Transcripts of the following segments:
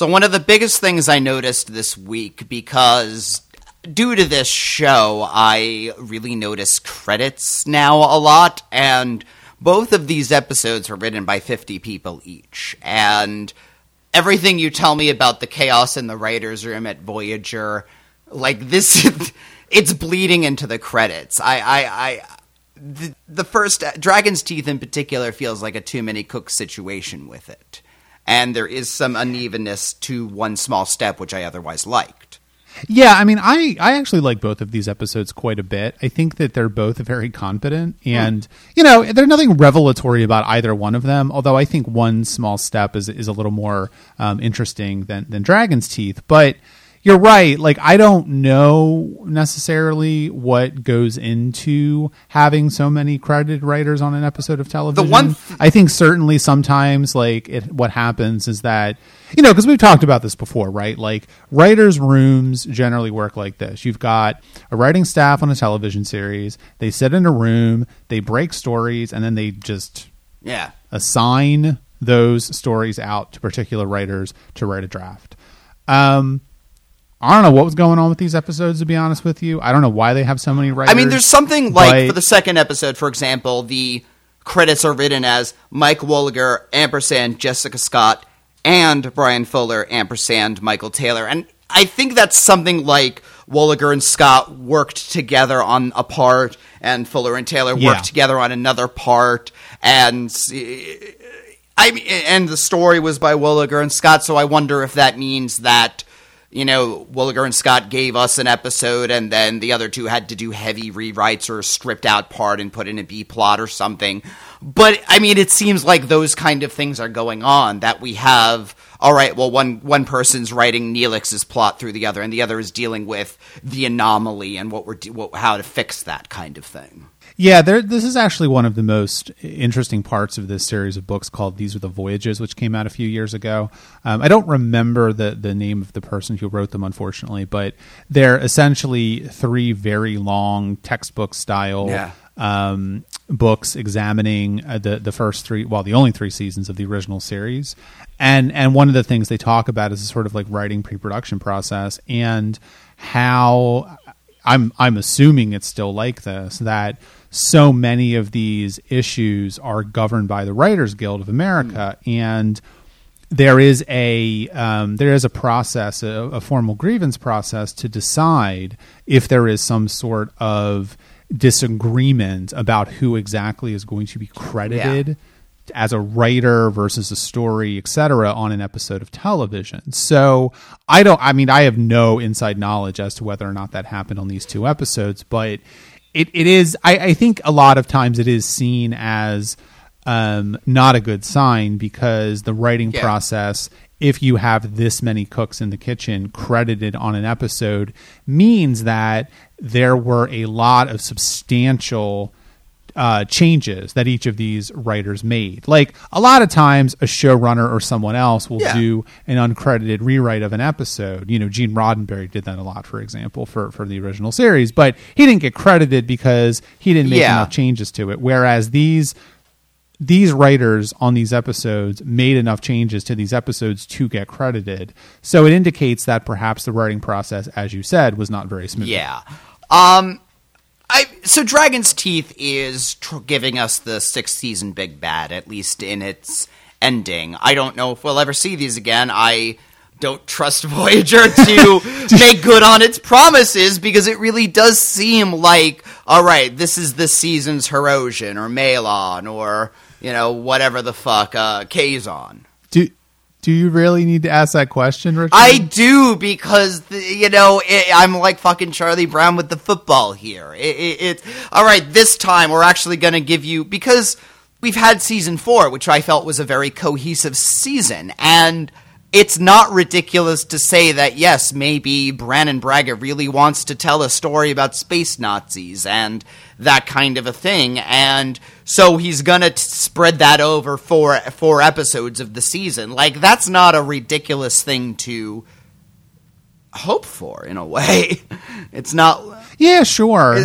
So, one of the biggest things I noticed this week, because due to this show, I really notice credits now a lot, and both of these episodes were written by 50 people each. And everything you tell me about the chaos in the writer's room at Voyager, like this, it's bleeding into the credits. I, I, I the, the first Dragon's Teeth in particular feels like a too many cooks situation with it. And there is some unevenness to one small step, which I otherwise liked. Yeah, I mean, I I actually like both of these episodes quite a bit. I think that they're both very competent, and mm. you know, there's nothing revelatory about either one of them. Although I think one small step is is a little more um, interesting than than Dragon's Teeth, but you're right. Like, I don't know necessarily what goes into having so many credited writers on an episode of television. The one, th- I think certainly sometimes, like, it, what happens is that, you know, because we've talked about this before, right? Like, writers' rooms generally work like this. You've got a writing staff on a television series. They sit in a room, they break stories, and then they just yeah assign those stories out to particular writers to write a draft. Um, I don't know what was going on with these episodes. To be honest with you, I don't know why they have so many writers. I mean, there's something like but... for the second episode, for example, the credits are written as Mike Wollaeger, ampersand Jessica Scott, and Bryan Fuller, ampersand Michael Taylor, and I think that's something like Wollaeger and Scott worked together on a part, and Fuller and Taylor worked yeah. together on another part, and. I mean, and the story was by Wollaeger and Scott, so I wonder if that means that you know, Wollaeger and Scott gave us an episode, and then the other two had to do heavy rewrites or stripped out part and put in a B plot or something. But I mean, it seems like those kind of things are going on. That we have, all right, well, one one person's writing Neelix's plot through the other, and the other is dealing with the anomaly and what we're what, how to fix that kind of thing. Yeah, there, this is actually one of the most interesting parts of this series of books called "These Are the Voyages," which came out a few years ago. Um, I don't remember the the name of the person who wrote them, unfortunately, but they're essentially three very long textbook style yeah. um, books examining uh, the the first three, well, the only three seasons of the original series. And and one of the things they talk about is a sort of like writing pre production process and how I'm I'm assuming it's still like this that so many of these issues are governed by the Writers Guild of America, mm. and there is a um, there is a process, a, a, formal grievance process to decide if there is some sort of disagreement about who exactly is going to be credited. Yeah. As a writer versus a story, etc., on an episode of television. So I don't. I mean, I have no inside knowledge as to whether or not that happened on these two episodes, but it, it is I, I think a lot of times it is seen as um, not a good sign because the writing yeah. process if you have this many cooks in the kitchen credited on an episode means that there were a lot of substantial uh, changes that each of these writers made. Like a lot of times, a showrunner or someone else will yeah. do an uncredited rewrite of an episode. You know, Gene Roddenberry did that a lot, for example, for for the original series, but he didn't get credited because he didn't make yeah. enough changes to it. Whereas these these writers on these episodes made enough changes to these episodes to get credited. So it indicates that perhaps the writing process, as you said, was not very smooth. Yeah. Um, I so Dragon's Teeth is tr- giving us the sixth season big bad, at least in its ending. I don't know if we'll ever see these again. I don't trust Voyager to make good on its promises because it really does seem like, all right, this is this season's Hirogen or Malon or you know whatever the fuck uh, Kazon. Do you really need to ask that question, Richard? I do because you know it, I'm like fucking Charlie Brown with the football here. It, it, it all right. This time we're actually going to give you because we've had season four, which I felt was a very cohesive season, and it's not ridiculous to say that yes, maybe Brannon Braga really wants to tell a story about space Nazis and that kind of a thing, and so he's gonna t- spread that over four four episodes of the season. Like that's not a ridiculous thing to hope for in a way. It's not. Yeah, sure.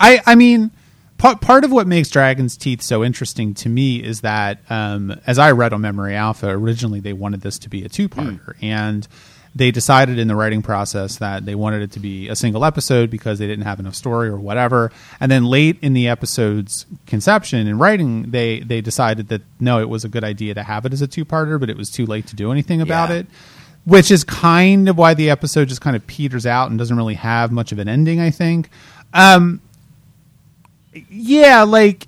I I mean, part part of what makes Dragon's Teeth so interesting to me is that, um, as I read on Memory Alpha, originally they wanted this to be a two parter, mm. and they decided in the writing process that they wanted it to be a single episode because they didn't have enough story or whatever. And then late in the episode's conception and writing, they they decided that no, it was a good idea to have it as a two parter, but it was too late to do anything about yeah. it. Which is kind of why the episode just kind of peters out and doesn't really have much of an ending. I think. Um, yeah, like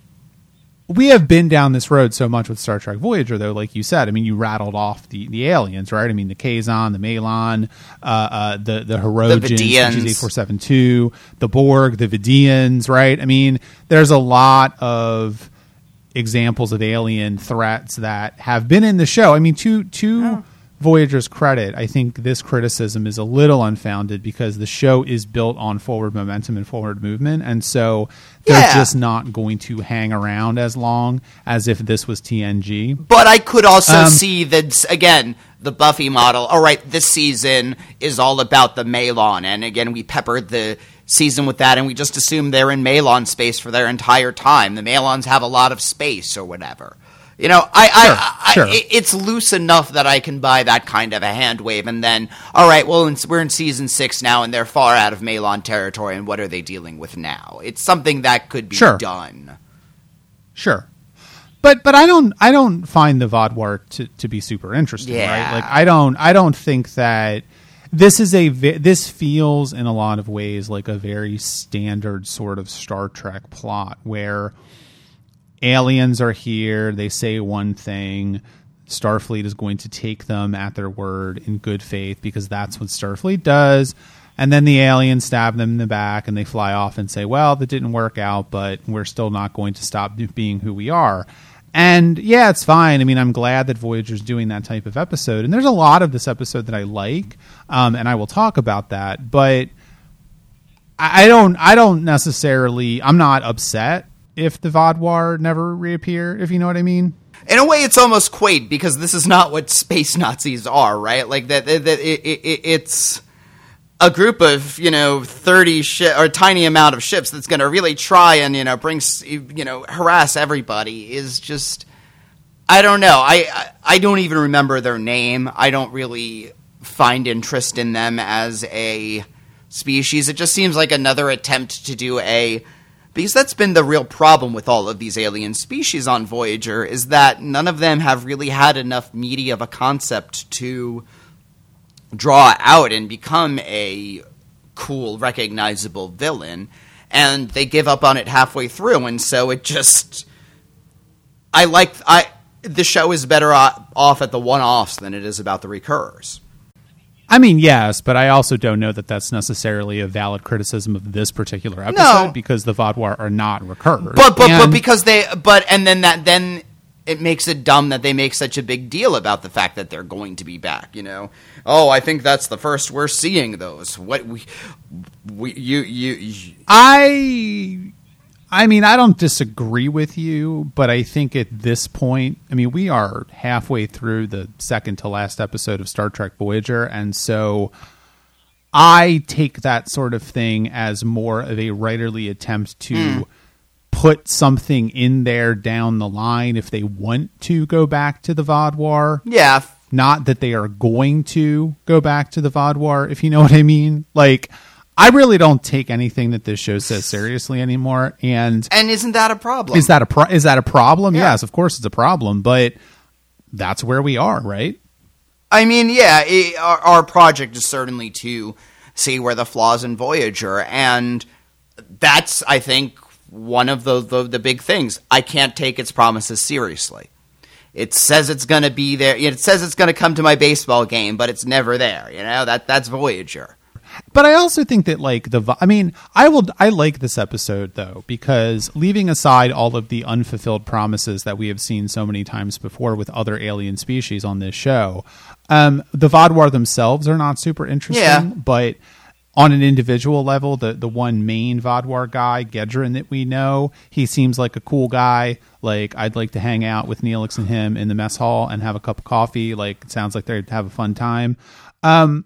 we have been down this road so much with Star Trek Voyager, though. Like you said, I mean, you rattled off the, the aliens, right? I mean, the Kazon, the Malon, uh, uh, the the Hirogens, the eight four seven two, the Borg, the Vidians, right? I mean, there's a lot of examples of alien threats that have been in the show. I mean, two two. Oh. Voyager's credit, I think this criticism is a little unfounded because the show is built on forward momentum and forward movement, and so they're yeah. just not going to hang around as long as if this was TNG. But I could also um, see that again, the Buffy model. All right, this season is all about the Malon, and again, we peppered the season with that, and we just assume they're in Malon space for their entire time. The Malons have a lot of space or whatever. You know, I, sure, I, I, sure. It's loose enough that I can buy that kind of a hand wave, and then, all right, well, we're in season six now, and they're far out of Malon territory, and what are they dealing with now? It's something that could be sure. done. Sure, but but I don't I don't find the Vaadwaur to, to be super interesting, yeah. right? Like I don't I don't think that this is a this feels in a lot of ways like a very standard sort of Star Trek plot where aliens are here. They say one thing. Starfleet is going to take them at their word in good faith because that's what Starfleet does. And then the aliens stab them in the back and they fly off and say, well, that didn't work out, but we're still not going to stop being who we are. And yeah, it's fine. I mean, I'm glad that Voyager's doing that type of episode. And there's a lot of this episode that I like, um, and I will talk about that. But I don't, I don't necessarily, I'm not upset if the Vaadwaur never reappear, if you know what I mean. In a way, it's almost quaint because this is not what space Nazis are, right? Like that, that, it, it, it's a group of you know thirty shi- or tiny amount of ships that's going to really try and you know bring you know harass everybody is just I don't know. I I don't even remember their name. I don't really find interest in them as a species. It just seems like another attempt to do a because that's been the real problem with all of these alien species on Voyager is that none of them have really had enough meaty of a concept to draw out and become a cool, recognizable villain, and they give up on it halfway through, and so it just I like I the show is better off at the one-offs than it is about the recurs. I mean, yes, but I also don't know that that's necessarily a valid criticism of this particular episode no. because the Vaadwaur are not recurs. But but, and, but because they but and then that then it makes it dumb that they make such a big deal about the fact that they're going to be back. You know, oh, I think that's the first we're seeing those. What we, we you you, you I I mean, I don't disagree with you, but I think at this point, I mean, we are halfway through the second to last episode of Star Trek Voyager, and so I take that sort of thing as more of a writerly attempt to mm. put something in there down the line if they want to go back to the Vaadwaur. Yeah. Not that they are going to go back to the Vaadwaur, if you know what I mean. Like, I really don't take anything that this show says seriously anymore. And and isn't that a problem? Is that a pro- is that a problem? Yeah. Yes, of course it's a problem. But that's where we are, right? I mean, yeah, it, our, our project is certainly to see where the flaws in Voyager, and that's I think one of the, the, the big things. I can't take its promises seriously. It says it's going to be there. It says it's going to come to my baseball game, but it's never there. You know that that's Voyager. But I also think that like the I mean, I will I like this episode though because leaving aside all of the unfulfilled promises that we have seen so many times before with other alien species on this show, um, the Vaadwaur themselves are not super interesting, yeah. but on an individual level, the the one main Vaadwaur guy, Gedrin, that we know, he seems like a cool guy. Like I'd like to hang out with Neelix and him in the mess hall and have a cup of coffee. Like it sounds like they'd have a fun time. Um,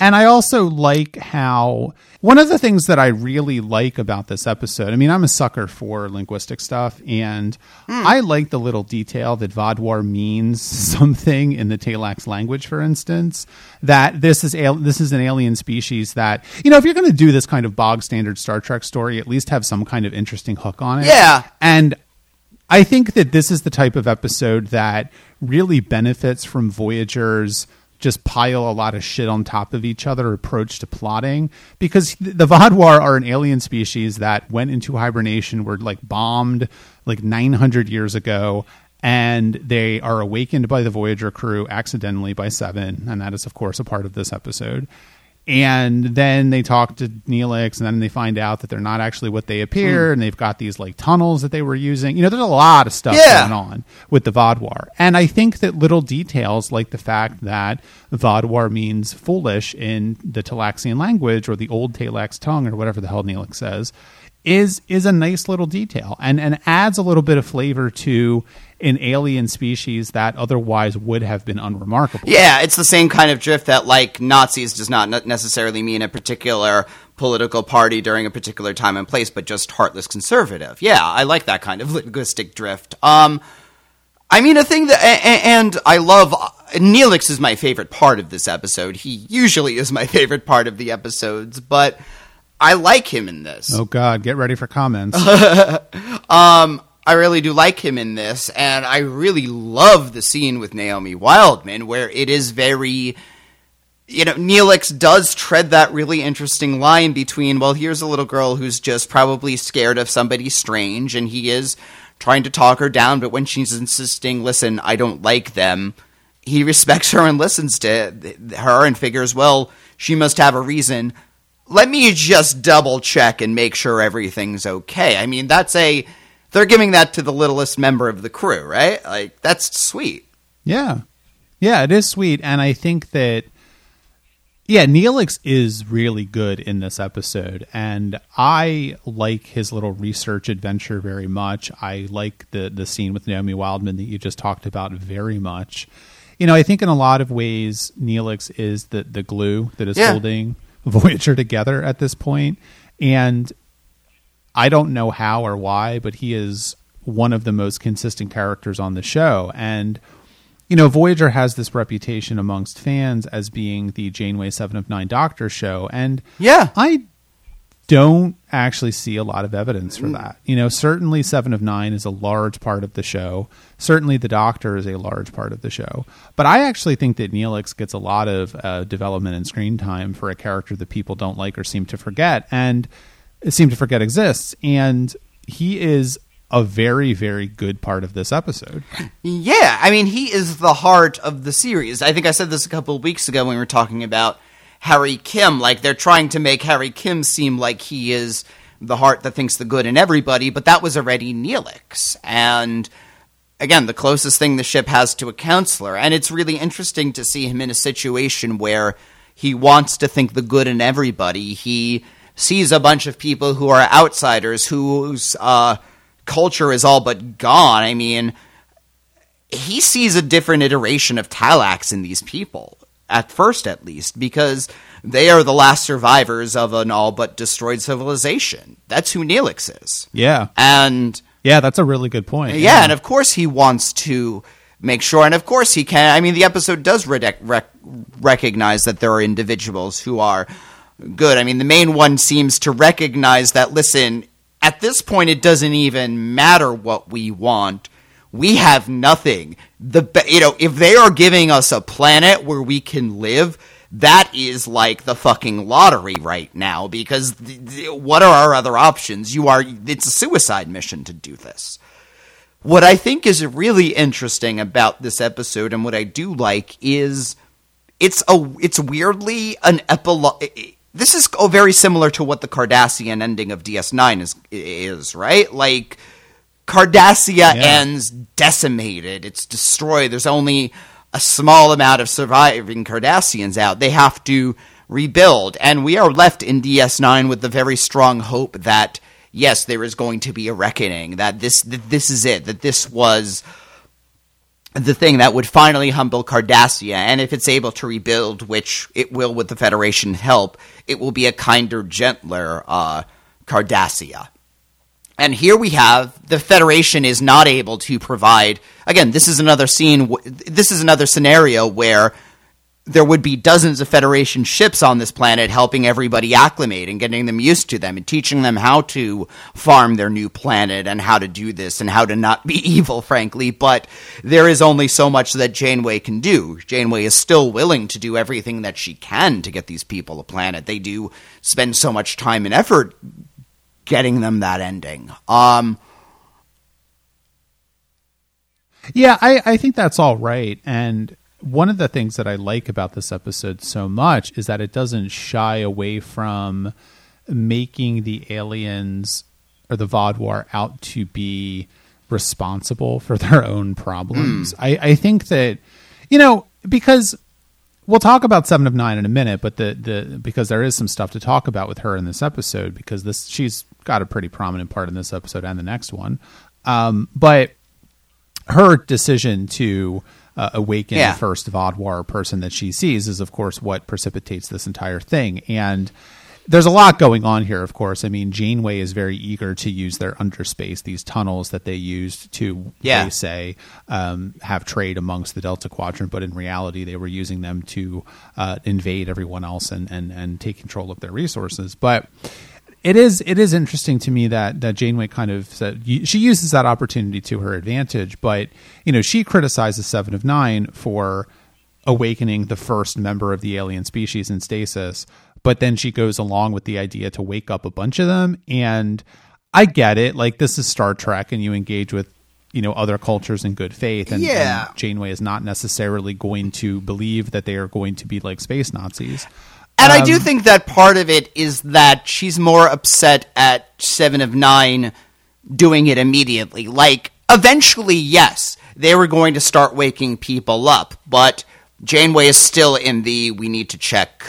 And I also like how one of the things that I really like about this episode, I mean, I'm a sucker for linguistic stuff, and mm. I like the little detail that Vaadwaur means something in the Talax language, for instance. That this is al- this is an alien species that you know, if you're going to do this kind of bog standard Star Trek story, at least have some kind of interesting hook on it. Yeah, and I think that this is the type of episode that really benefits from Voyager's just pile a lot of shit on top of each other approach to plotting. Because the Vaadwaur are an alien species that went into hibernation were like bombed like 900 years ago and they are awakened by the Voyager crew accidentally by 7 and that is of course a part of this episode and then they talk to Neelix, and then they find out that they're not actually what they appear, mm. and they've got these like tunnels that they were using. You know, there's a lot of stuff yeah. going on with the Vaadwaur, and I think that little details like the fact that Vaadwaur means foolish in the Talaxian language or the old Talax tongue or whatever the hell Neelix says is is a nice little detail and and adds a little bit of flavor to an alien species that otherwise would have been unremarkable. Yeah, it's the same kind of drift that like Nazis does not necessarily mean a particular political party during a particular time and place, but just heartless conservative. Yeah, I like that kind of linguistic drift. Um, I mean, a thing that, and I love Neelix is my favorite part of this episode. He usually is my favorite part of the episodes, but I like him in this. Oh God, get ready for comments. um, I really do like him in this, and I really love the scene with Naomi Wildman where it is very. You know, Neelix does tread that really interesting line between, well, here's a little girl who's just probably scared of somebody strange, and he is trying to talk her down, but when she's insisting, listen, I don't like them, he respects her and listens to her and figures, well, she must have a reason. Let me just double check and make sure everything's okay. I mean, that's a they're giving that to the littlest member of the crew, right? Like that's sweet. Yeah. Yeah, it is sweet and I think that yeah, Neelix is really good in this episode, and I like his little research adventure very much. I like the the scene with Naomi Wildman that you just talked about very much. You know, I think in a lot of ways, Neelix is the the glue that is yeah. holding Voyager together at this point, and I don't know how or why, but he is one of the most consistent characters on the show. And, you know, Voyager has this reputation amongst fans as being the Janeway Seven of Nine Doctor show. And yeah, I don't actually see a lot of evidence for that. You know, certainly Seven of Nine is a large part of the show. Certainly the Doctor is a large part of the show. But I actually think that Neelix gets a lot of uh, development and screen time for a character that people don't like or seem to forget. And seem to forget exists. And he is a very, very good part of this episode. Yeah, I mean, he is the heart of the series. I think I said this a couple of weeks ago when we were talking about Harry Kim. Like, they're trying to make Harry Kim seem like he is the heart that thinks the good in everybody, but that was already Neelix. And again, the closest thing the ship has to a counselor. And it's really interesting to see him in a situation where he wants to think the good in everybody. He sees a bunch of people who are outsiders whose uh, culture is all but gone. I mean, he sees a different iteration of Talax in these people, at first at least, because they are the last survivors of an all but destroyed civilization. That's who Neelix is. Yeah. And. Yeah, that's a really good point. Yeah, yeah. and of course he wants to make sure, and of course he can. I mean, the episode does rec- rec- recognize that there are individuals who are good. I mean, the main one seems to recognize that, listen, at this point, it doesn't even matter what we want. We have nothing. The you know, if they are giving us a planet where we can live, that is like the fucking lottery right now. Because th- th- what are our other options? You are. It's a suicide mission to do this. What I think is really interesting about this episode, and what I do like, is it's a it's weirdly an epilogue this is very similar to what the Cardassia ending of DS9 is is right. Like Cardassia yeah. ends decimated; it's destroyed. There's only a small amount of surviving Cardassians out. They have to rebuild, and we are left in DS9 with the very strong hope that yes, there is going to be a reckoning. That this that this is it. That this was the thing that would finally humble Cardassia. And if it's able to rebuild, which it will with the Federation help, it will be a kinder, gentler uh, Cardassia. And here we have the Federation is not able to provide. Again, this is another scene. This is another scenario where there would be dozens of Federation ships on this planet helping everybody acclimate and getting them used to them and teaching them how to farm their new planet and how to do this and how to not be evil, frankly. But there is only so much that Janeway can do. Janeway is still willing to do everything that she can to get these people a planet. They do spend so much time and effort getting them that ending. Um, yeah, I, I think that's all right. And one of the things that I like about this episode so much is that it doesn't shy away from making the aliens or the Vaadwaur out to be responsible for their own problems. Mm. I, I think that you know because we'll talk about Seven of Nine in a minute, but the the because there is some stuff to talk about with her in this episode because this she's got a pretty prominent part in this episode and the next one. Um, but her decision to uh, awaken yeah. the first Vaadwaur person that she sees is, of course, what precipitates this entire thing. And there's a lot going on here, of course. I mean, Janeway is very eager to use their underspace, these tunnels that they used to, yeah. they say, um, have trade amongst the Delta Quadrant, but in reality, they were using them to uh, invade everyone else and, and, and take control of their resources. But it is it is interesting to me that that Janeway kind of said she uses that opportunity to her advantage, but you know she criticizes Seven of Nine for awakening the first member of the alien species in stasis, but then she goes along with the idea to wake up a bunch of them, and I get it. Like this is Star Trek, and you engage with you know other cultures in good faith and, yeah. and Janeway is not necessarily going to believe that they are going to be like space Nazis. And um, I do um, think that part of it is that she's more upset at Seven of Nine doing it immediately. Like, eventually, yes, they were going to start waking people up, but Janeway is still in the we need to check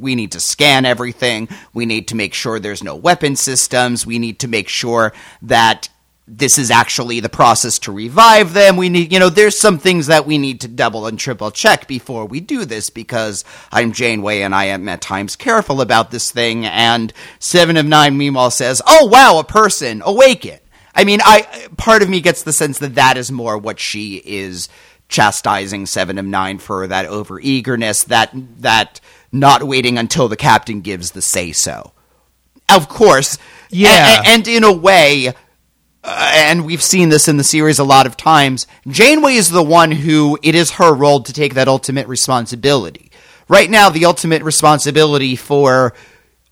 we need to scan everything. We need to make sure there's no weapon systems. We need to make sure that this is actually the process to revive them. We need, you know, there's some things that we need to double and triple check before we do this because I'm Janeway and I am at times careful about this thing. And Seven of Nine meanwhile says, "Oh wow, a person, awaken." I mean, I part of me gets the sense that that is more what she is chastising Seven of Nine for that over eagerness, that that not waiting until the captain gives the say so. Of course, yeah, and, and in a way uh, and we've seen this in the series a lot of times, Janeway is the one who it is her role to take that ultimate responsibility. Right now, the ultimate responsibility for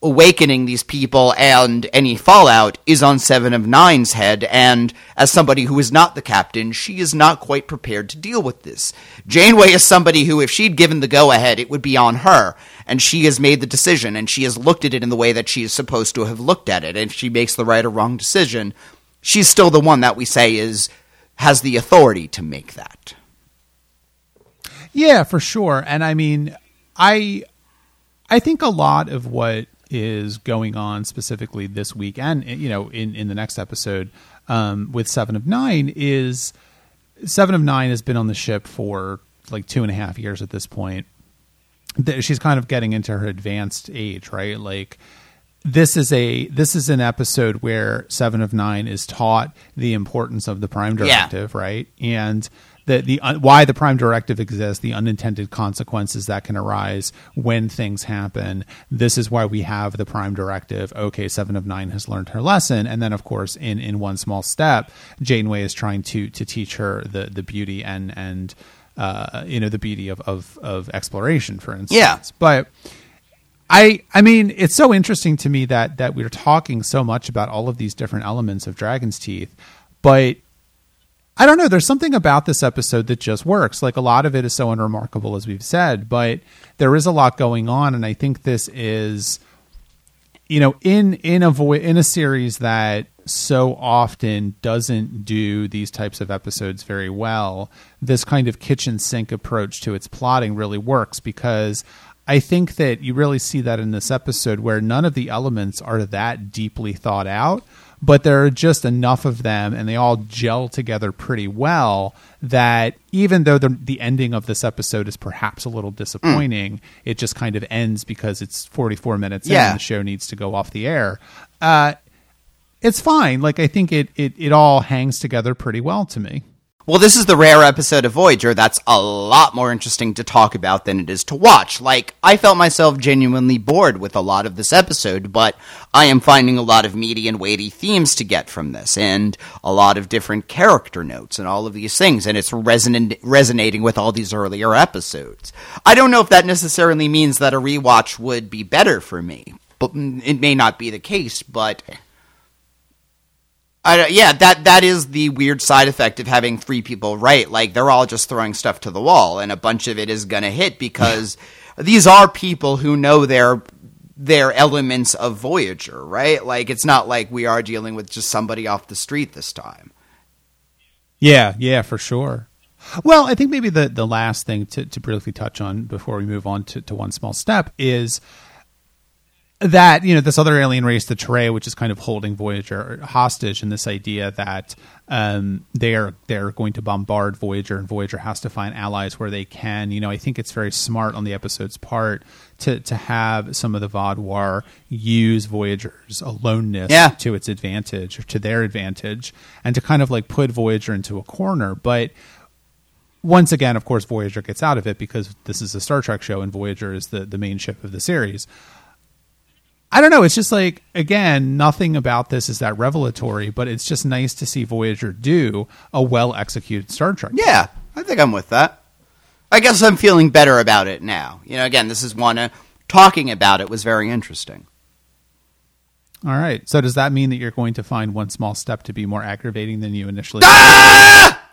awakening these people and any fallout is on Seven of Nine's head, and as somebody who is not the captain, she is not quite prepared to deal with this. Janeway is somebody who, if she'd given the go ahead, it would be on her, and she has made the decision, and she has looked at it in the way that she is supposed to have looked at it, and if she makes the right or wrong decision, she's still the one that we say is has the authority to make that. Yeah, for sure. And I mean, I I think a lot of what is going on specifically this week and you know in in the next episode um, with Seven of Nine is Seven of Nine has been on the ship for like two and a half years at this point. She's kind of getting into her advanced age, right? Like this is a this is an episode where Seven of Nine is taught the importance of the Prime Directive, yeah. right? And the the uh, why the Prime Directive exists, the unintended consequences that can arise when things happen. This is why we have the Prime Directive. Okay, Seven of Nine has learned her lesson, and then of course, in in one small step, Janeway is trying to to teach her the the beauty and and uh, you know the beauty of of, of exploration, for instance. Yeah, but I I mean, it's so interesting to me that that we're talking so much about all of these different elements of Dragon's Teeth, but I don't know. There's something about this episode that just works. Like a lot of it is so unremarkable, as we've said, but there is a lot going on, and I think this is, you know, in in a vo- in a series that so often doesn't do these types of episodes very well. This kind of kitchen sink approach to its plotting really works because I think that you really see that in this episode where none of the elements are that deeply thought out, but there are just enough of them and they all gel together pretty well that even though the, the ending of this episode is perhaps a little disappointing, mm. it just kind of ends because it's 44 minutes yeah. in and the show needs to go off the air. Uh, it's fine. Like I think it, it it all hangs together pretty well to me. Well, this is the rare episode of Voyager that's a lot more interesting to talk about than it is to watch. Like, I felt myself genuinely bored with a lot of this episode, but I am finding a lot of meaty and weighty themes to get from this, and a lot of different character notes and all of these things, and it's resonant, resonating with all these earlier episodes. I don't know if that necessarily means that a rewatch would be better for me, but it may not be the case, but I, yeah, that that is the weird side effect of having three people write. Like they're all just throwing stuff to the wall, and a bunch of it is going to hit because these are people who know their their elements of Voyager, right? Like it's not like we are dealing with just somebody off the street this time. Yeah, yeah, for sure. Well, I think maybe the the last thing to, to briefly touch on before we move on to, to one small step is that you know this other alien race, the Turei, which is kind of holding Voyager hostage, and this idea that um, they're they're going to bombard Voyager, and Voyager has to find allies where they can. You know, I think it's very smart on the episode's part to to have some of the Vaadwaur use Voyager's aloneness yeah. to its advantage or to their advantage, and to kind of like put Voyager into a corner, but once again, of course, Voyager gets out of it because this is a Star Trek show and Voyager is the, the main ship of the series. I don't know. It's just like again, nothing about this is that revelatory, but it's just nice to see Voyager do a well executed Star Trek. Yeah, I think I'm with that. I guess I'm feeling better about it now. You know, again, this is one uh, talking about it was very interesting. All right. So does that mean that you're going to find one small step to be more aggravating than you initially? Ah!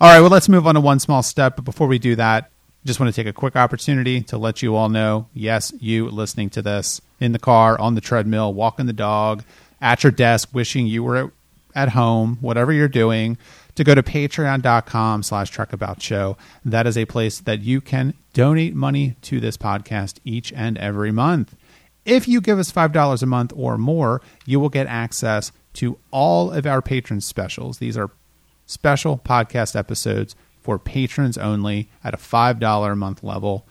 All right. Well, let's move on to one small step. But before we do that, just want to take a quick opportunity to let you all know yes, you listening to this in the car, on the treadmill, walking the dog, at your desk, wishing you were at home, whatever you're doing, to go to patreon.com slash show. That is a place that you can donate money to this podcast each and every month. If you give us $5 a month or more, you will get access to all of our patron specials. These are special podcast episodes for patrons only at a $5 a month level.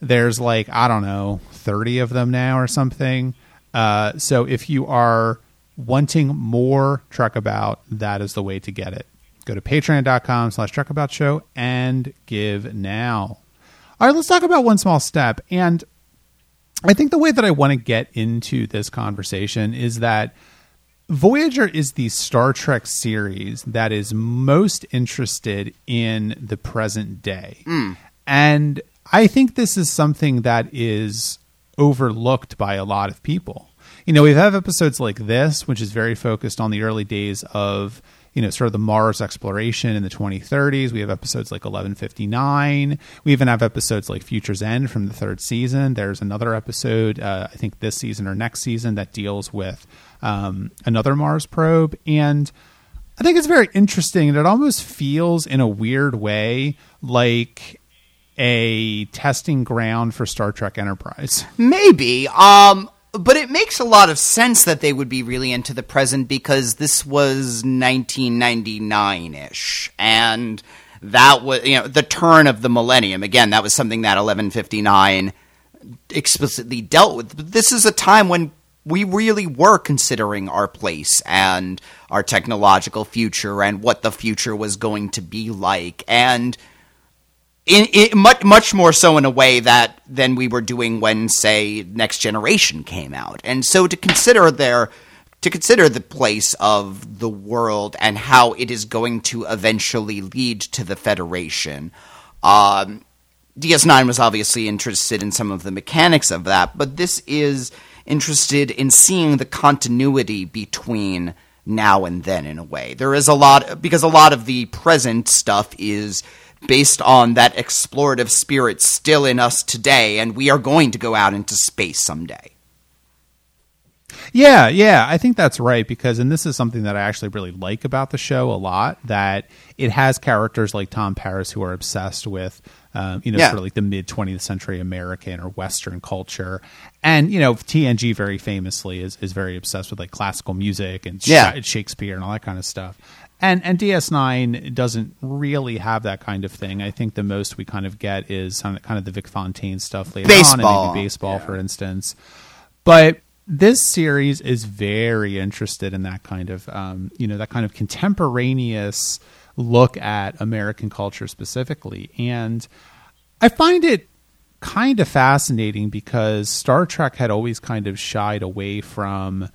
There's like, I don't know, 30 of them now or something. Uh, so if you are wanting more Truck About, that is the way to get it. Go to patreon.com slash About show and give now. All right, let's talk about one small step. And I think the way that I want to get into this conversation is that – Voyager is the Star Trek series that is most interested in the present day. Mm. And I think this is something that is overlooked by a lot of people. You know, we have episodes like this, which is very focused on the early days of, you know, sort of the Mars exploration in the 2030s. We have episodes like 1159. We even have episodes like Future's End from the third season. There's another episode, uh, I think this season or next season, that deals with um, another Mars probe. And I think it's very interesting. And it almost feels, in a weird way, like a testing ground for Star Trek Enterprise. Maybe. Um, but it makes a lot of sense that they would be really into the present because this was 1999 ish. And that was, you know, the turn of the millennium. Again, that was something that 1159 explicitly dealt with. But this is a time when we really were considering our place and our technological future and what the future was going to be like and in, in, much much more so in a way that than we were doing when say next generation came out and so to consider their to consider the place of the world and how it is going to eventually lead to the federation um, DS9 was obviously interested in some of the mechanics of that, but this is interested in seeing the continuity between now and then in a way. There is a lot because a lot of the present stuff is based on that explorative spirit still in us today and we are going to go out into space someday. Yeah, yeah, I think that's right because, and this is something that I actually really like about the show a lot that it has characters like Tom Paris who are obsessed with, um, you know, Yeah. sort of like the mid 20th century American or Western culture, and you know, TNG very famously is is very obsessed with like classical music and Yeah. Shakespeare and all that kind of stuff. And and DS9 doesn't really have that kind of thing. I think the most we kind of get is kind of the Vic Fontaine stuff later on, Baseball. and maybe baseball, for instance. But this series is very interested in that kind of, um, you know, that kind of contemporaneous look at American culture specifically, and I find it kind of fascinating because Star Trek had always kind of shied away from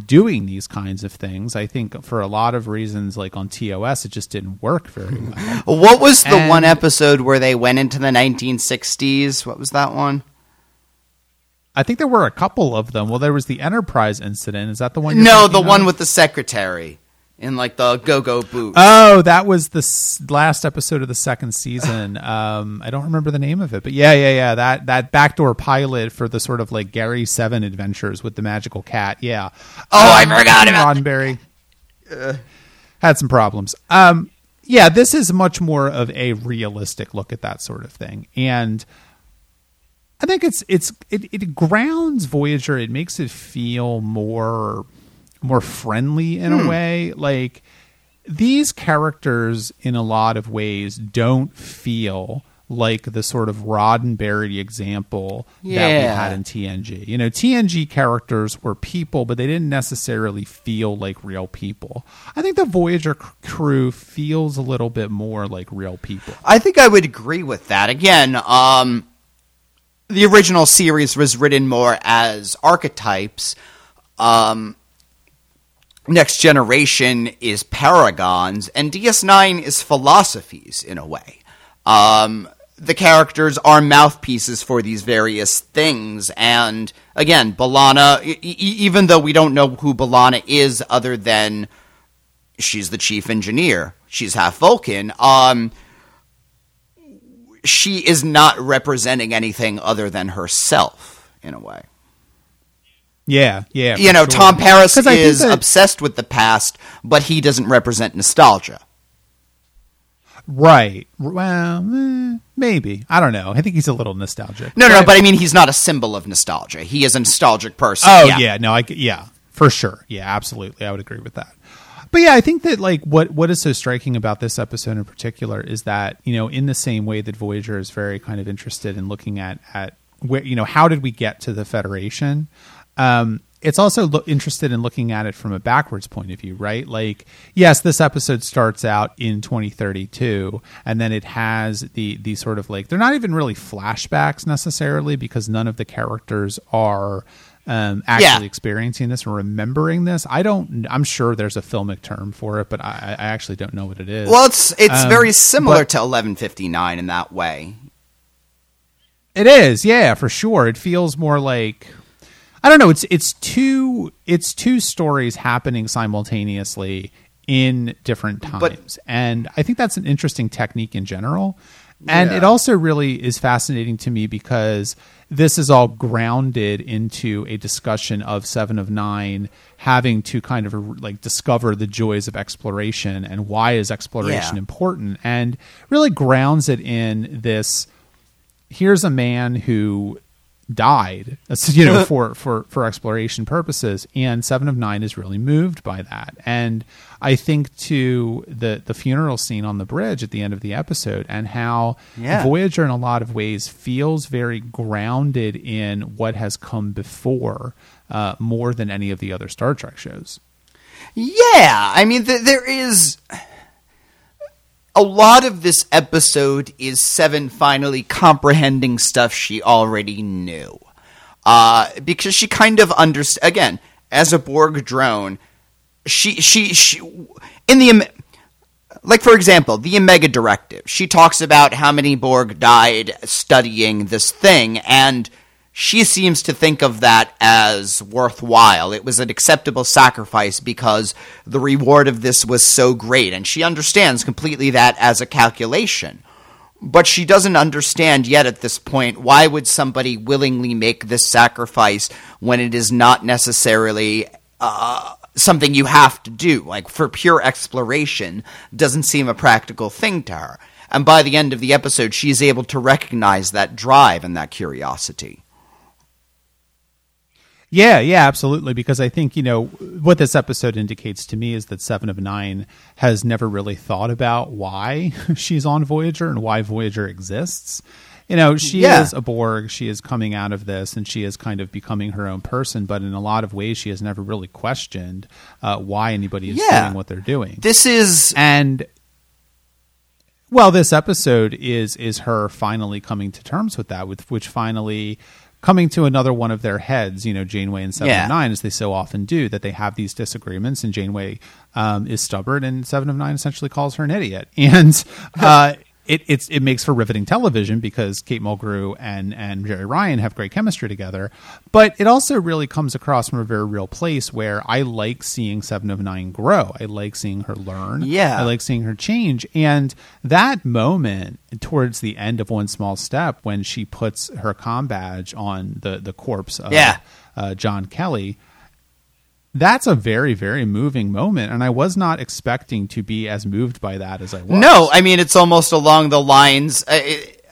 doing these kinds of things. I think for a lot of reasons, like on TOS, it just didn't work very well. What was the one episode where they went into the 1960s? What was that one? I think there were a couple of them. Well, there was the Enterprise incident. Is that the one? No, the one of? with the secretary in like the go-go booth. Oh, that was the s- last episode of the second season. Um, I don't remember the name of it, but yeah, yeah, yeah. That that backdoor pilot for the sort of like Gary Seven adventures with the magical cat. Yeah. Oh, I forgot about Roddenberry. Had some problems. Um, yeah, this is much more of a realistic look at that sort of thing, and I think it's it's it, it grounds Voyager. It makes it feel more more friendly in Hmm. a way. Like these characters, in a lot of ways, don't feel like the sort of Roddenberry example that we had in TNG. You know, TNG characters were people, but they didn't necessarily feel like real people. I think the Voyager c- crew feels a little bit more like real people. I think I would agree with that. Again, um, the original series was written more as archetypes. Um, Next Generation is paragons, and DS9 is philosophies in a way. Um, the characters are mouthpieces for these various things, and again, B'Elanna, e- even though we don't know who B'Elanna is other than she's the chief engineer, she's half Vulcan, um, she is not representing anything other than herself in a way. Yeah, yeah. you know, sure. Tom Paris is that- obsessed with the past, but he doesn't represent nostalgia. Right. Well, eh, maybe. I don't know. I think he's a little nostalgic. No, no, no, but I mean, he's not a symbol of nostalgia. He is a nostalgic person. Oh yeah. yeah. no, I yeah, for sure. Yeah, absolutely. I would agree with that. But yeah, I think that like what what is so striking about this episode in particular is that you know in the same way that Voyager is very kind of interested in looking at at where you know how did we get to the Federation. Um, it's also lo- interested in looking at it from a backwards point of view, right? Like, yes, this episode starts out in 2032, and then it has the the sort of like they're not even really flashbacks necessarily because none of the characters are um, actually Yeah. experiencing this or remembering this. I don't. I'm sure there's a filmic term for it, but I, I actually don't know what it is. Well, it's it's Um, very similar but- to 1159 in that way. It is, yeah, for sure. It feels more like I don't know. It's it's two it's two stories happening simultaneously in different But- times, and I think that's an interesting technique in general. And Yeah. it also really is fascinating to me because this is all grounded into a discussion of Seven of Nine having to kind of like discover the joys of exploration and why is exploration Yeah. important, and really grounds it in this here's a man who died you know for for for exploration purposes and seven of nine is really moved by that and i think to the the funeral scene on the bridge at the end of the episode and how Yeah. voyager in a lot of ways feels very grounded in what has come before uh, more than any of the other star trek shows Yeah, I mean, th- there is a lot of this episode is Seven finally comprehending stuff she already knew, uh, because she kind of understands. Again, as a Borg drone, she she she in the like for example the Omega Directive. She talks about how many Borg died studying this thing, and she seems to think of that as worthwhile. It was an acceptable sacrifice because the reward of this was so great, and she understands completely that as a calculation. but she doesn't understand yet at this point why would somebody willingly make this sacrifice when it is not necessarily uh, something you have to do like for pure exploration doesn't seem a practical thing to her and by the end of the episode she's able to recognize that drive and that curiosity yeah, yeah, absolutely. Because I think, you know, what this episode indicates to me is that Seven of Nine has never really thought about why she's on Voyager and why Voyager exists. You know, she yeah. is a Borg. She is coming out of this and she is kind of becoming her own person. But in a lot of ways, she has never really questioned uh, why anybody is yeah. doing what they're doing. This is. And well, this episode is is her finally coming to terms with that, with which finally coming to another one of their heads, you know, Janeway and Seven yeah. of Nine, as they so often do, that they have these disagreements, and Janeway um, is stubborn, and Seven of Nine essentially calls her an idiot, and uh, it it's it makes for riveting television because Kate Mulgrew and and Jeri Ryan have great chemistry together. But it also really comes across from a very real place where I like seeing Seven of Nine grow. I like seeing her learn. Yeah, I like seeing her change. And that moment towards the end of One Small Step, when she puts her com badge on the the corpse of yeah. uh, John Kelly that's a very very moving moment and i was not expecting to be as moved by that as i was. No i mean it's almost along the lines uh, it,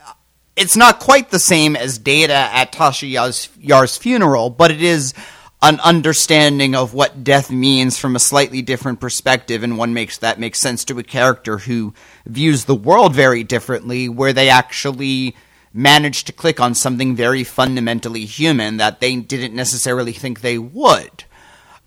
it's not quite the same as data at tasha yar's, yar's funeral but it is an understanding of what death means from a slightly different perspective and one makes that makes sense to a character who views the world very differently where they actually manage to click on something very fundamentally human that they didn't necessarily think they would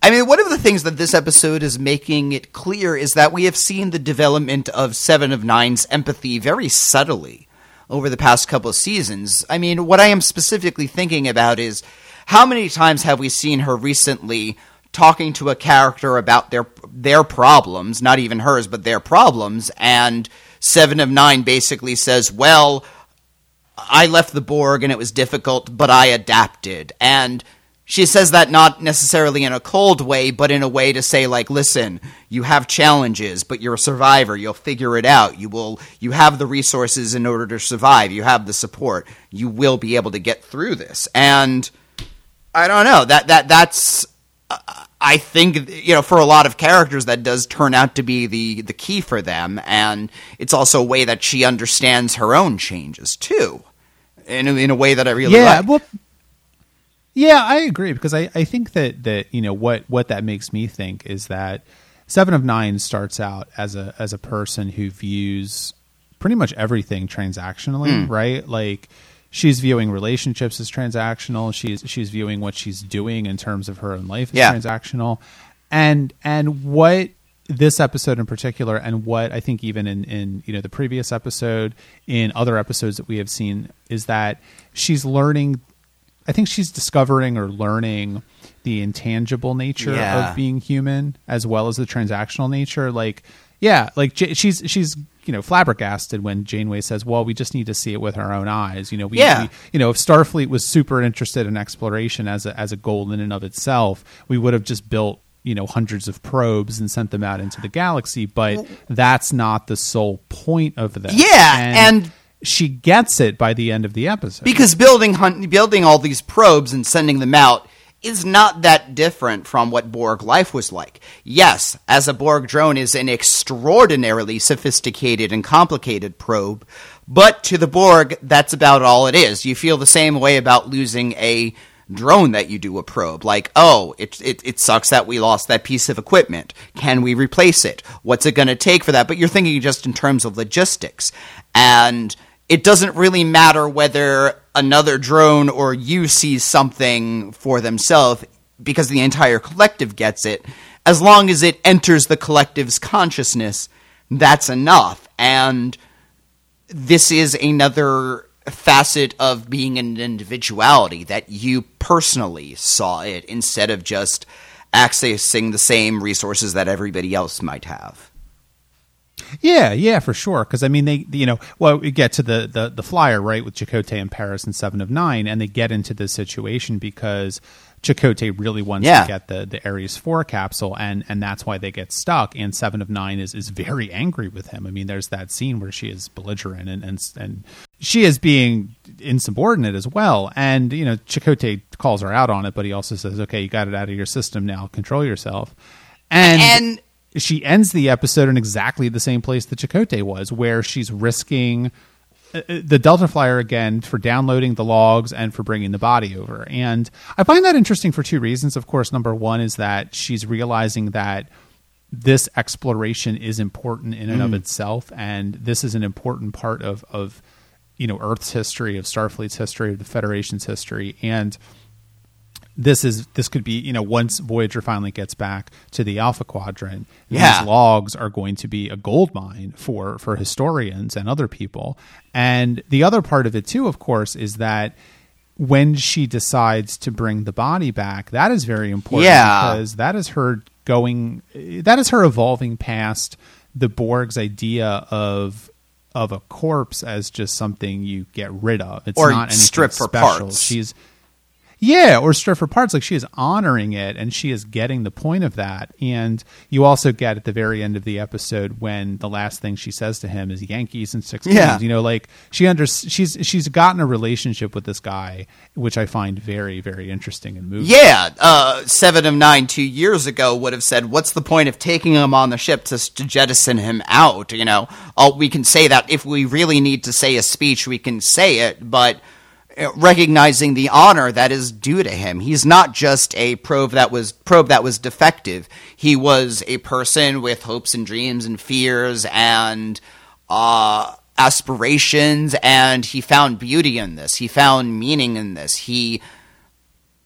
I mean, one of the things that this episode is making it clear is that we have seen the development of Seven of Nine's empathy very subtly over the past couple of seasons. I mean, what I am specifically thinking about is how many times have we seen her recently talking to a character about their their problems, not even hers, but their problems, and Seven of Nine basically says, "Well, I left the Borg and it was difficult, but I adapted." And she says that not necessarily in a cold way, but in a way to say like, listen, you have challenges, but you're a survivor. You'll figure it out. You will, you have the resources in order to survive. You have the support. You will be able to get through this. And I don't know that, that, that's, uh, I think, you know, for a lot of characters, that does turn out to be the, the key for them. And it's also a way that she understands her own changes too. In, in a way that I really yeah, like. Well, yeah, I agree because I, I think that that you know what what that makes me think is that Seven of Nine starts out as a as a person who views pretty much everything transactionally, mm. right? Like she's viewing relationships as transactional. She's she's viewing what she's doing in terms of her own life as yeah. transactional. And and what this episode in particular and what I think even in, in you know the previous episode, in other episodes that we have seen, is that she's learning I think she's discovering or learning the intangible nature yeah. of being human as well as the transactional nature. Like, yeah, like J- she's she's you know flabbergasted when Janeway says, "Well, we just need to see it with our own eyes." You know, we, yeah. We, you know, if Starfleet was super interested in exploration as a as a goal in and of itself, we would have just built you know hundreds of probes and sent them out into the galaxy. But that's not the sole point of this. Yeah, and, and she gets it by the end of the episode. Because building building all these probes and sending them out is not that different from what Borg life was like. Yes, as a Borg drone is an extraordinarily sophisticated and complicated probe, but to the Borg, that's about all it is. You feel the same way about losing a drone that you do a probe. Like, oh, it, it, it sucks that we lost that piece of equipment. Can we replace it? What's it going to take for that? But you're thinking just in terms of logistics. And it doesn't really matter whether another drone or you sees something for themselves because the entire collective gets it. As long as it enters the collective's consciousness, that's enough. And this is another facet of being an individuality that you personally saw it instead of just accessing the same resources that everybody else might have. Yeah, yeah, for sure. Because I mean, they, you know, well, we get to the, the the flyer right with Chakotay and Paris and Seven of Nine, and they get into this situation because Chakotay really wants Yeah. to get the the Ares Four capsule, and and that's why they get stuck. And Seven of Nine is is very angry with him. I mean, there's that scene where she is belligerent and and and she is being insubordinate as well. And you know, Chakotay calls her out on it, but he also says, "Okay, you got it out of your system now. Control yourself." And And she ends the episode in exactly the same place that Chakotay was, where she's risking uh, uh, the Delta Flyer again for downloading the logs and for bringing the body over. And I find that interesting for two reasons. Of course, number one is that she's realizing that this exploration is important in and of itself, and this is an important part of of you know Earth's history, of Starfleet's history, of the Federation's history, and this is this could be you know once Voyager finally gets back to the Alpha Quadrant, Yeah. these logs are going to be a gold mine for for historians and other people. And the other part of it too, of course, is that when she decides to bring the body back, that is very important Yeah. because that is her going that is her evolving past the Borg's idea of of a corpse as just something you get rid of. It's Or not strip for special. parts. She's yeah, or strip for parts. Like she is honoring it and she is getting the point of that. And you also get at the very end of the episode when the last thing she says to him is Yankees and six Yeah. games. You know, like she under she's she's gotten a relationship with this guy, which I find very, very interesting and moving. Yeah, uh, Seven of Nine two years ago would have said, "What's the point of taking him on the ship to, to jettison him out?" You know, all we can say that if we really need to say a speech, we can say it, but recognizing the honor that is due to him, he's not just a probe that was probe that was defective. He was a person with hopes and dreams and fears and uh, aspirations, and he found beauty in this. He found meaning in this. He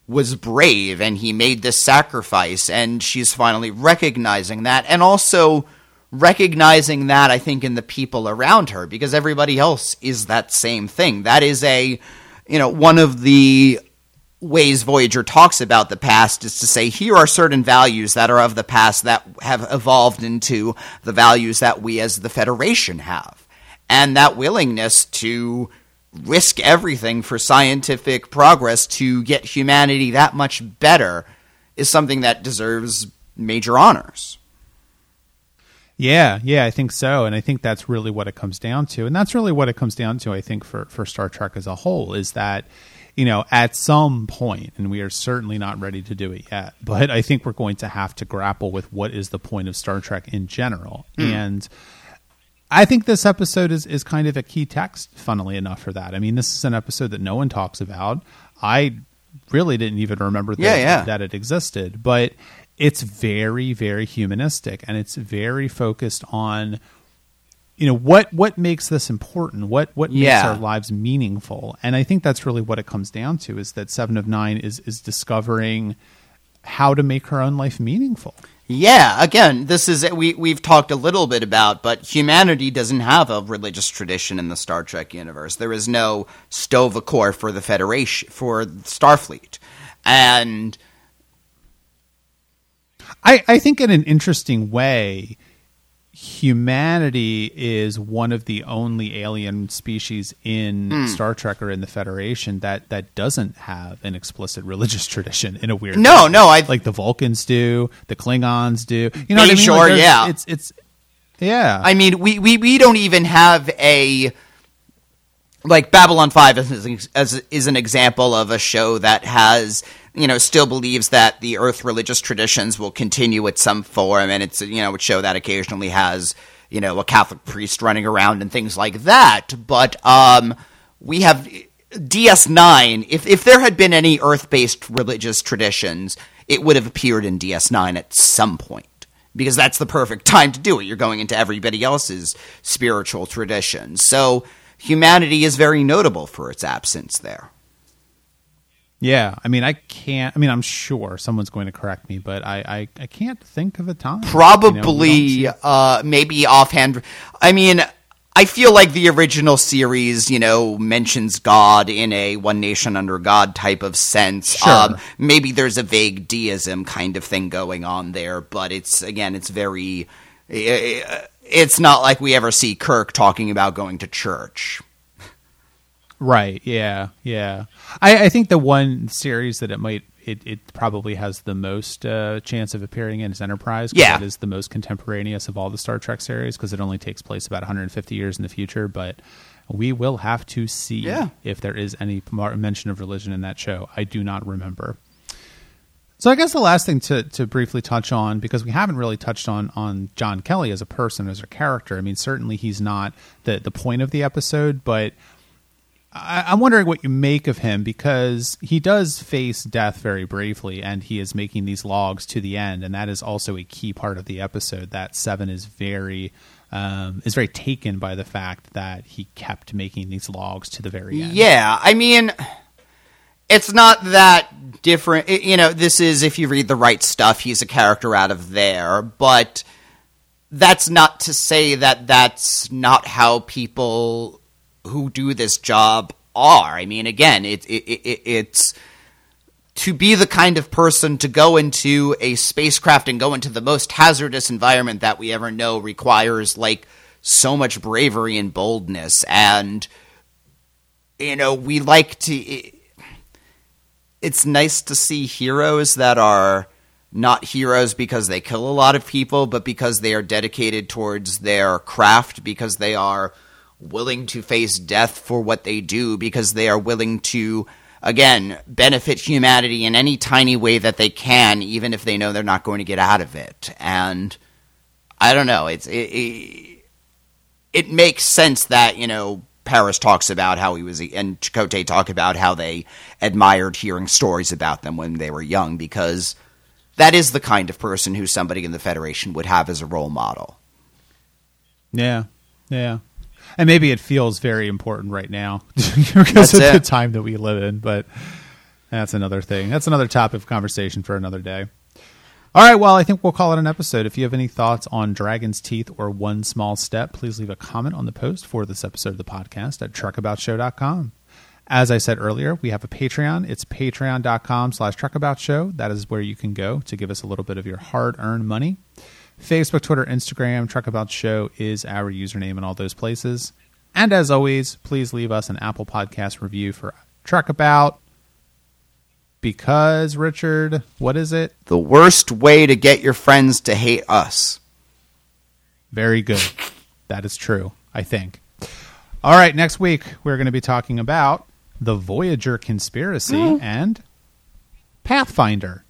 was brave and he made this sacrifice and she's finally recognizing that and also recognizing that I think in the people around her because everybody else is that same thing. That is a you know one of the ways Voyager talks about the past is to say here are certain values that are of the past that have evolved into the values that we as the Federation have. And that willingness to risk everything for scientific progress to get humanity that much better is something that deserves major honors. Yeah, yeah, I think so, and I think that's really what it comes down to, and that's really what it comes down to. I think for for Star Trek as a whole is that you know at some point, and we are certainly not ready to do it yet, but I think we're going to have to grapple with what is the point of Star Trek in general, hmm. and. I think this episode is, is kind of a key text, funnily enough, for that. I mean, this is an episode that no one talks about. I really didn't even remember that, Yeah, yeah. that it existed, but it's very, very humanistic and it's very focused on you know what what makes this important? What what makes our lives meaningful? And i think that's really what it comes down to is that seven of nine is is discovering how to make her own life meaningful. Yeah, again, this is we we've talked a little bit about, but humanity doesn't have a religious tradition in the Star Trek universe. There is no Sto-Vo-Kor for the Federation for Starfleet, and I, I think in an interesting way, humanity is one of the only alien species in Hmm. Star Trek or in the Federation that that doesn't have an explicit religious tradition in a weird No, way. no, I- like the Vulcans do, the Klingons do. You know what I mean? Sure, Like, yeah. It's it's yeah. I mean, we, we, we don't even have a like Babylon Five is, as is an example of a show that has you know still believes that the Earth religious traditions will continue at some form, and it's you know a show that occasionally has you know a Catholic priest running around and things like that. But um, we have DS Nine. If if there had been any Earth based religious traditions, it would have appeared in DS Nine at some point because that's the perfect time to do it. You're going into everybody else's spiritual traditions. So humanity is very notable for its absence there. Yeah. I mean, I can't. I mean, I'm sure someone's going to correct me, but I I, I can't think of a time. You know, Probably, uh, maybe offhand. I mean, I feel like the original series, you know, mentions God in a one nation under God type of sense. Um, Sure. maybe there's a vague deism kind of thing going on there, but it's again, it's very. it's not like we ever see Kirk talking about going to church. Right. Yeah. Yeah. I, I think the one series that it might it, it probably has the most uh, chance of appearing in is Enterprise. Yeah, it is the most contemporaneous of all the Star Trek series because it only takes place about 150 years in the future. But we will have to see yeah. if there is any mention of religion in that show. I do not remember. So I guess the last thing to, to briefly touch on, because we haven't really touched on on John Kelly as a person, as a character. I mean, certainly he's not the the point of the episode, but I, am wondering what you make of him because he does face death very bravely, and he is making these logs to the end, and that is also a key part of the episode. That Seven is very um, is very taken by the fact that he kept making these logs to the very end. Yeah, I mean it's not that different. It, you know, this is if you read the right stuff, he's a character out of there, but that's not to say that that's not how people who do this job are. I mean, again, it, it, it, it's to be the kind of person to go into a spacecraft and go into the most hazardous environment that we ever know requires like so much bravery and boldness and you know we like to it's nice to see heroes that are not heroes because they kill a lot of people, but because they are dedicated towards their craft, because they are willing to face death for what they do, because they are willing to, again, benefit humanity in any tiny way that they can, even if they know they're not going to get out of it. And I don't know, it's it, it, it makes sense that you know Paris talks about how he was, and Chakotay talk about how they admired hearing stories about them when they were young because that is the kind of person who somebody in the Federation would have as a role model. Yeah, yeah. And maybe it feels very important right now because of the time that we live in, but that's another thing. That's another topic of conversation for another day. All right, well, I think we'll call it an episode. If you have any thoughts on Dragon's Teeth or One Small Step, please leave a comment on the post for this episode of the podcast at truckaboutshow.com. As I said earlier, we have a Patreon. It's patreon.com slash truckaboutshow. That is where you can go to give us a little bit of your hard-earned money. Facebook, Twitter, Instagram, Truck About Show is our username in all those places. And as always, please leave us an Apple Podcast review for Truck About. because, Richard, what is it? The worst way to get your friends to hate us. Very good. that is true, I think. All right, next week we're going to be talking about the Voyager conspiracy mm. and Pathfinder.